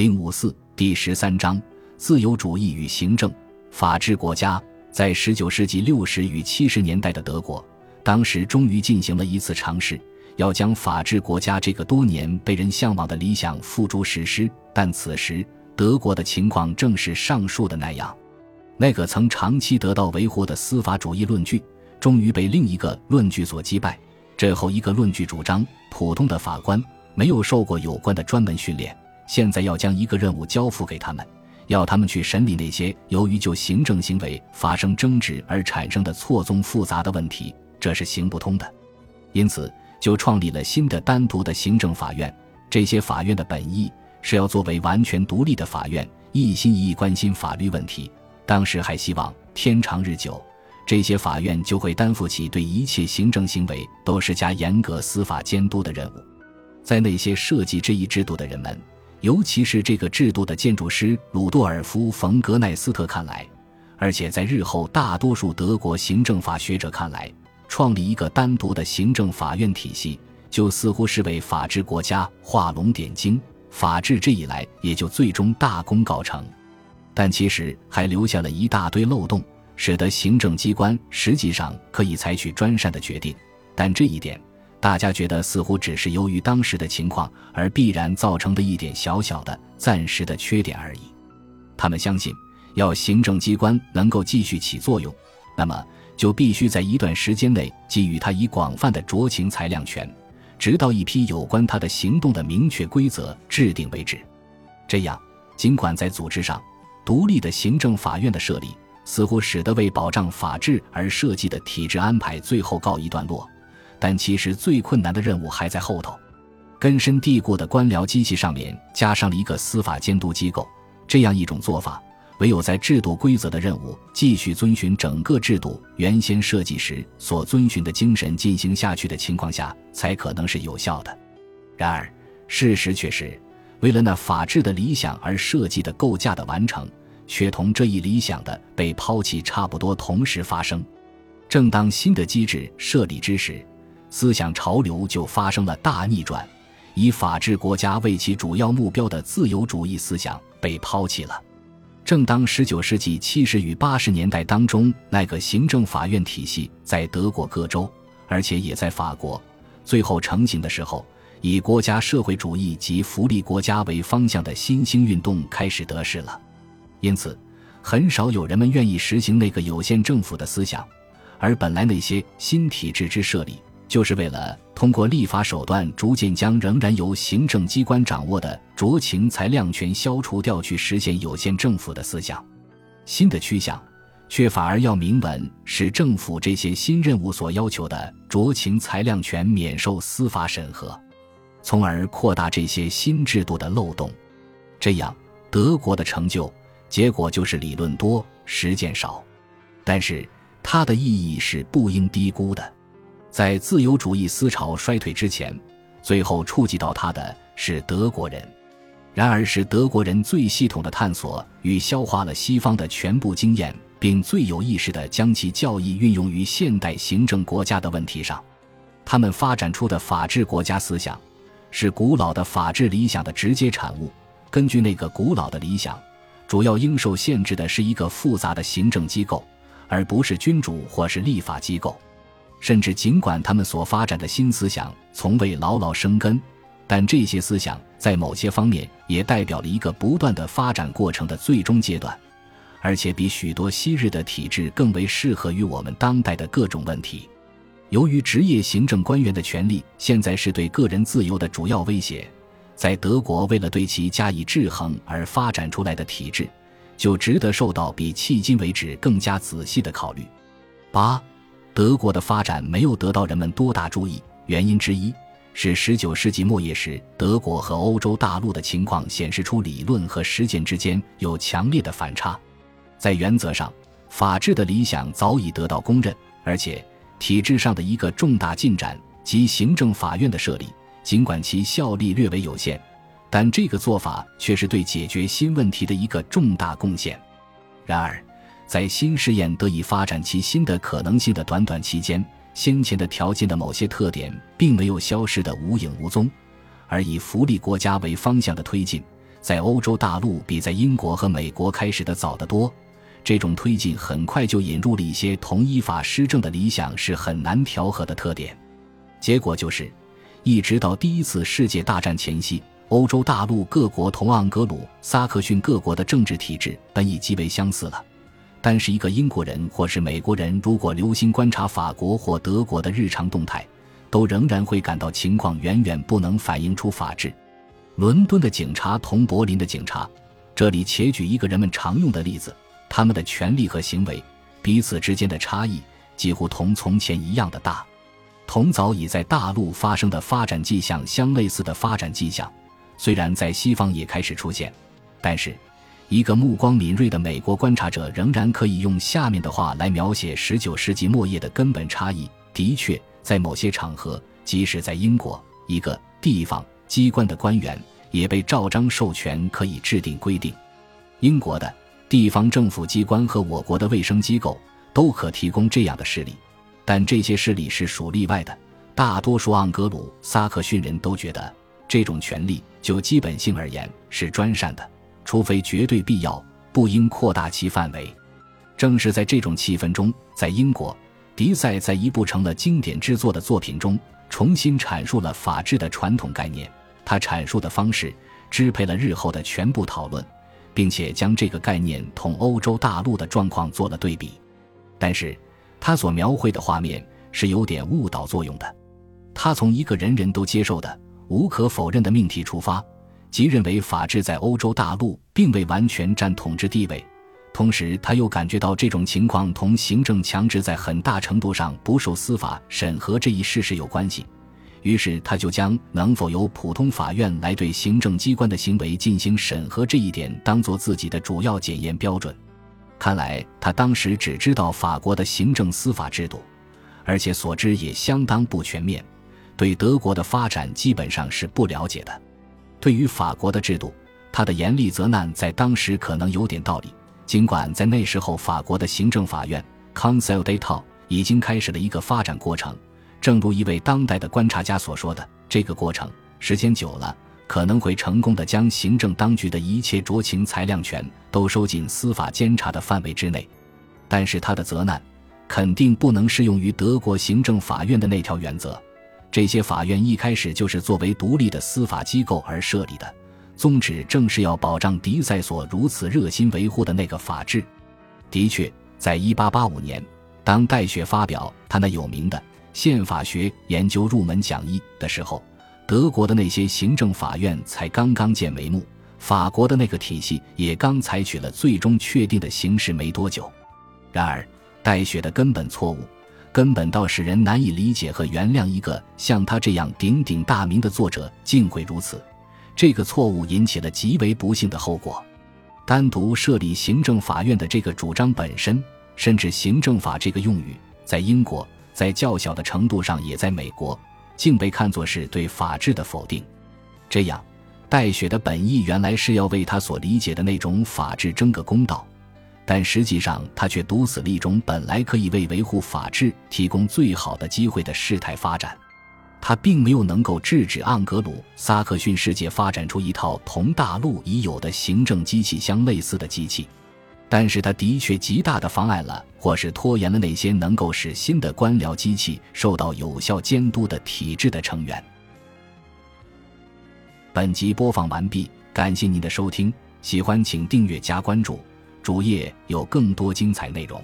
零五四第十三章：自由主义与行政法治国家。在十九世纪六十与七十年代的德国，当时终于进行了一次尝试，要将法治国家这个多年被人向往的理想付诸实施。但此时，德国的情况正是上述的那样。那个曾长期得到维护的司法主义论据，终于被另一个论据所击败。这后一个论据主张，普通的法官没有受过有关的专门训练，现在要将一个任务交付给他们，要他们去审理那些由于就行政行为发生争执而产生的错综复杂的问题，这是行不通的。因此，就创立了新的单独的行政法院。这些法院的本意是要作为完全独立的法院，一心一意关心法律问题。当时还希望天长日久，这些法院就会担负起对一切行政行为都施加严格司法监督的任务。在那些设计这一制度的人们，尤其是这个制度的建筑师鲁多尔夫·冯·格奈斯特看来，而且在日后大多数德国行政法学者看来，创立一个单独的行政法院体系，就似乎是为法治国家画龙点睛，法治这一来也就最终大功告成。但其实还留下了一大堆漏洞，使得行政机关实际上可以采取专善的决定。但这一点，大家觉得似乎只是由于当时的情况而必然造成的一点小小的、暂时的缺点而已。他们相信，要行政机关能够继续起作用，那么就必须在一段时间内给予他以广泛的酌情裁量权，直到一批有关他的行动的明确规则制定为止。这样，尽管在组织上，独立的行政法院的设立，似乎使得为保障法治而设计的体制安排最后告一段落，但其实最困难的任务还在后头。根深蒂固的官僚机器上面加上了一个司法监督机构，这样一种做法，唯有在制度规则的任务继续遵循整个制度原先设计时所遵循的精神进行下去的情况下，才可能是有效的。然而，事实却是，为了那法治的理想而设计的构架的完成。却同这一理想的被抛弃差不多同时发生。正当新的机制设立之时，思想潮流就发生了大逆转，以法治国家为其主要目标的自由主义思想被抛弃了。正当19世纪70与80年代当中那个行政法院体系在德国各州，而且也在法国最后成型的时候，以国家社会主义及福利国家为方向的新兴运动开始得势了。因此，很少有人们愿意实行那个有限政府的思想，而本来那些新体制之设立，就是为了通过立法手段逐渐将仍然由行政机关掌握的酌情裁量权消除掉，去实现有限政府的思想。新的趋向，却反而要明文使政府这些新任务所要求的酌情裁量权免受司法审核，从而扩大这些新制度的漏洞。这样，德国的成就。结果就是理论多，实践少，但是它的意义是不应低估的。在自由主义思潮衰退之前，最后触及到它的是德国人。然而，是德国人最系统的探索与消化了西方的全部经验，并最有意识地将其教义运用于现代行政国家的问题上。他们发展出的法治国家思想，是古老的法治理想的直接产物。根据那个古老的理想。主要应受限制的是一个复杂的行政机构，而不是君主或是立法机构。甚至尽管他们所发展的新思想从未牢牢生根，但这些思想在某些方面也代表了一个不断的发展过程的最终阶段，而且比许多昔日的体制更为适合于我们当代的各种问题。由于职业行政官员的权利现在是对个人自由的主要威胁。在德国，为了对其加以制衡而发展出来的体制，就值得受到比迄今为止更加仔细的考虑。八，德国的发展没有得到人们多大注意，原因之一是19世纪末叶时，德国和欧洲大陆的情况显示出理论和实践之间有强烈的反差。在原则上，法治的理想早已得到公认，而且体制上的一个重大进展及行政法院的设立。尽管其效力略为有限，但这个做法却是对解决新问题的一个重大贡献。然而，在新试验得以发展其新的可能性的短短期间，先前的条件的某些特点并没有消失得无影无踪，而以福利国家为方向的推进，在欧洲大陆比在英国和美国开始的早得多。这种推进很快就引入了一些同依法施政的理想是很难调和的特点。结果就是，一直到第一次世界大战前夕，欧洲大陆各国同盎格鲁撒克逊各国的政治体制本已极为相似了。但是，一个英国人或是美国人，如果留心观察法国或德国的日常动态，都仍然会感到情况远远不能反映出法治。伦敦的警察同柏林的警察，这里且举一个人们常用的例子：他们的权利和行为彼此之间的差异几乎同从前一样的大。同早已在大陆发生的发展迹象相类似的发展迹象，虽然在西方也开始出现，但是。一个目光敏锐的美国观察者仍然可以用下面的话来描写19世纪末叶的根本差异：的确，在某些场合，即使在英国，一个地方机关的官员也被照章授权可以制定规定。英国的地方政府机关和我国的卫生机构都可提供这样的事例，但这些事例是属例外的。大多数盎格鲁撒克逊人都觉得，这种权利就基本性而言是专善的。除非绝对必要，不应扩大其范围。正是在这种气氛中，在英国，迪塞在一部成了经典之作的作品中，重新阐述了法治的传统概念。他阐述的方式支配了日后的全部讨论，并且将这个概念同欧洲大陆的状况做了对比。但是，他所描绘的画面是有点误导作用的。他从一个人人都接受的、无可否认的命题出发。即认为法治在欧洲大陆并未完全占统治地位，同时他又感觉到这种情况同行政强制在很大程度上不受司法审核这一事实有关系，于是他就将能否由普通法院来对行政机关的行为进行审核这一点当做自己的主要检验标准。看来他当时只知道法国的行政司法制度，而且所知也相当不全面，对德国的发展基本上是不了解的。对于法国的制度，他的严厉责难在当时可能有点道理。尽管在那时候，法国的行政法院 Conseil d'État 已经开始了一个发展过程。正如一位当代的观察家所说的，这个过程时间久了，可能会成功的将行政当局的一切酌情裁量权都收进司法监察的范围之内。但是他的责难，肯定不能适用于德国行政法院的那条原则。这些法院一开始就是作为独立的司法机构而设立的，宗旨正是要保障迪塞所如此热心维护的那个法治。的确，在1885年，当戴雪发表他那有名的宪法学研究入门讲义的时候，德国的那些行政法院才刚刚见眉目，法国的那个体系也刚采取了最终确定的形式没多久。然而，戴雪的根本错误。根本到使人难以理解和原谅一个像他这样鼎鼎大名的作者竟会如此。这个错误引起了极为不幸的后果。单独设立行政法院的这个主张本身，甚至“行政法”这个用语，在英国，在较小的程度上也在美国，竟被看作是对法治的否定。这样，戴雪的本意原来是要为他所理解的那种法治争个公道。但实际上，他却堵死了一种本来可以为维护法治提供最好的机会的事态发展。他并没有能够制止盎格鲁撒克逊世界发展出一套同大陆已有的行政机器相类似的机器，但是他的确极大的妨碍了或是拖延了那些能够使新的官僚机器受到有效监督的体制的成员。本集播放完毕，感谢您的收听，喜欢请订阅加关注。主页有更多精彩内容。